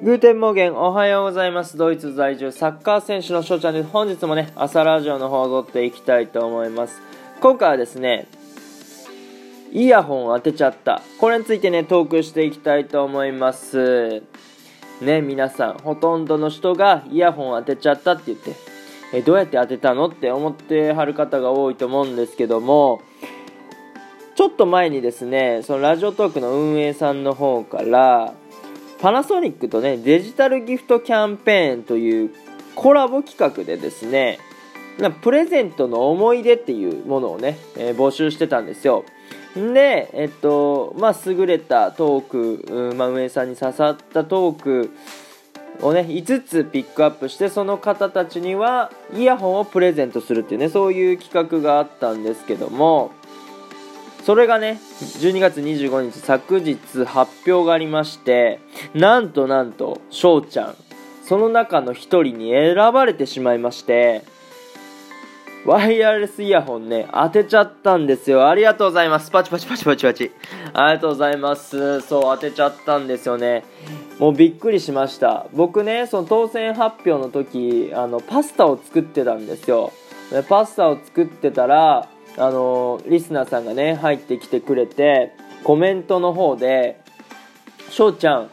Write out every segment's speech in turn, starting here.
Guten Morgen おはようございます。ドイツ在住サッカー選手の翔ちゃんです。本日もね朝ラジオの方を撮っていきたいと思います。今回はですねイヤホン当てちゃった。これについてねトークしていきたいと思います。ね皆さんほとんどの人がイヤホン当てちゃったって言ってえどうやって当てたのって思ってはる方が多いと思うんですけどもちょっと前にですねそのラジオトークの運営さんの方からパナソニックとねデジタルギフトキャンペーンというコラボ企画でですねプレゼントの思い出っていうものをね、えー、募集してたんですよ。でえっとまあ優れたトーク、うんまあ、運営さんに刺さったトークをね5つピックアップしてその方たちにはイヤホンをプレゼントするっていうねそういう企画があったんですけどもそれがね、12月25日昨日発表がありまして、なんとなんと、翔ちゃん、その中の一人に選ばれてしまいまして、ワイヤレスイヤホンね、当てちゃったんですよ。ありがとうございます。パチパチパチパチパチ。ありがとうございます。そう、当てちゃったんですよね。もうびっくりしました。僕ね、その当選発表の時、あの、パスタを作ってたんですよ。パスタを作ってたら、あのリスナーさんがね入ってきてくれてコメントの方で「翔ちゃん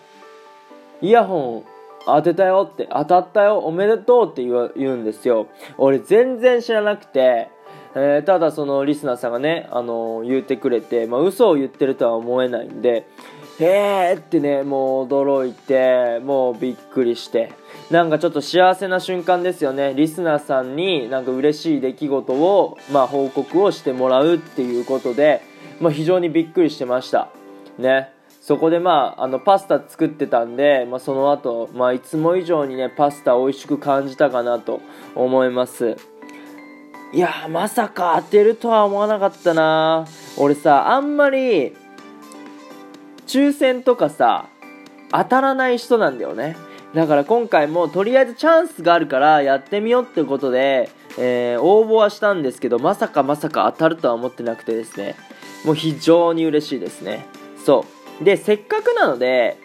イヤホン当てたよ」って「当たったよおめでとう」って言うんですよ。俺全然知らなくて、えー、ただそのリスナーさんがね、あの言ってくれて、まあ、嘘を言ってるとは思えないんで「へーってねもう驚いてもうびっくりして。なんかちょっと幸せな瞬間ですよね。リスナーさんになんか嬉しい出来事を、まあ、報告をしてもらうっていうことで、まあ、非常にびっくりしてました。ね。そこでまああのパスタ作ってたんで、まあ、その後、まあいつも以上にねパスタ美味しく感じたかなと思います。いやまさか当てるとは思わなかったな俺さあんまり抽選とかさ当たらない人なんだよね。だから今回もとりあえずチャンスがあるからやってみようってことで、えー、応募はしたんですけどまさかまさか当たるとは思ってなくてですね。もう非常に嬉しいですね。そう。でせっかくなので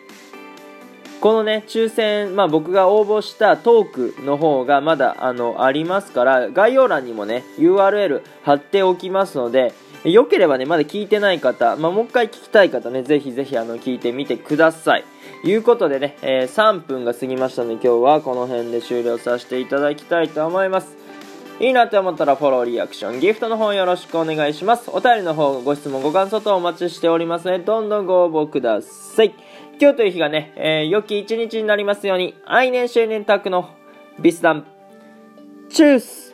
このね抽選、まあ、僕が応募したトークの方がまだあのありますから概要欄にもね URL 貼っておきますのでよければねまだ聞いてない方、まあ、もう一回聞きたい方ねぜひぜひあの聞いてみてくださいいうことでね、えー、3分が過ぎましたので今日はこの辺で終了させていただきたいと思います。いいなって思ったらフォロー、リアクション、ギフトの方よろしくお願いします。お便りの方、ご質問、ご感想とお待ちしておりますので、どんどんご応募ください。今日という日がね、えー、良き一日になりますように、愛年、青年タックのビスダン、チュース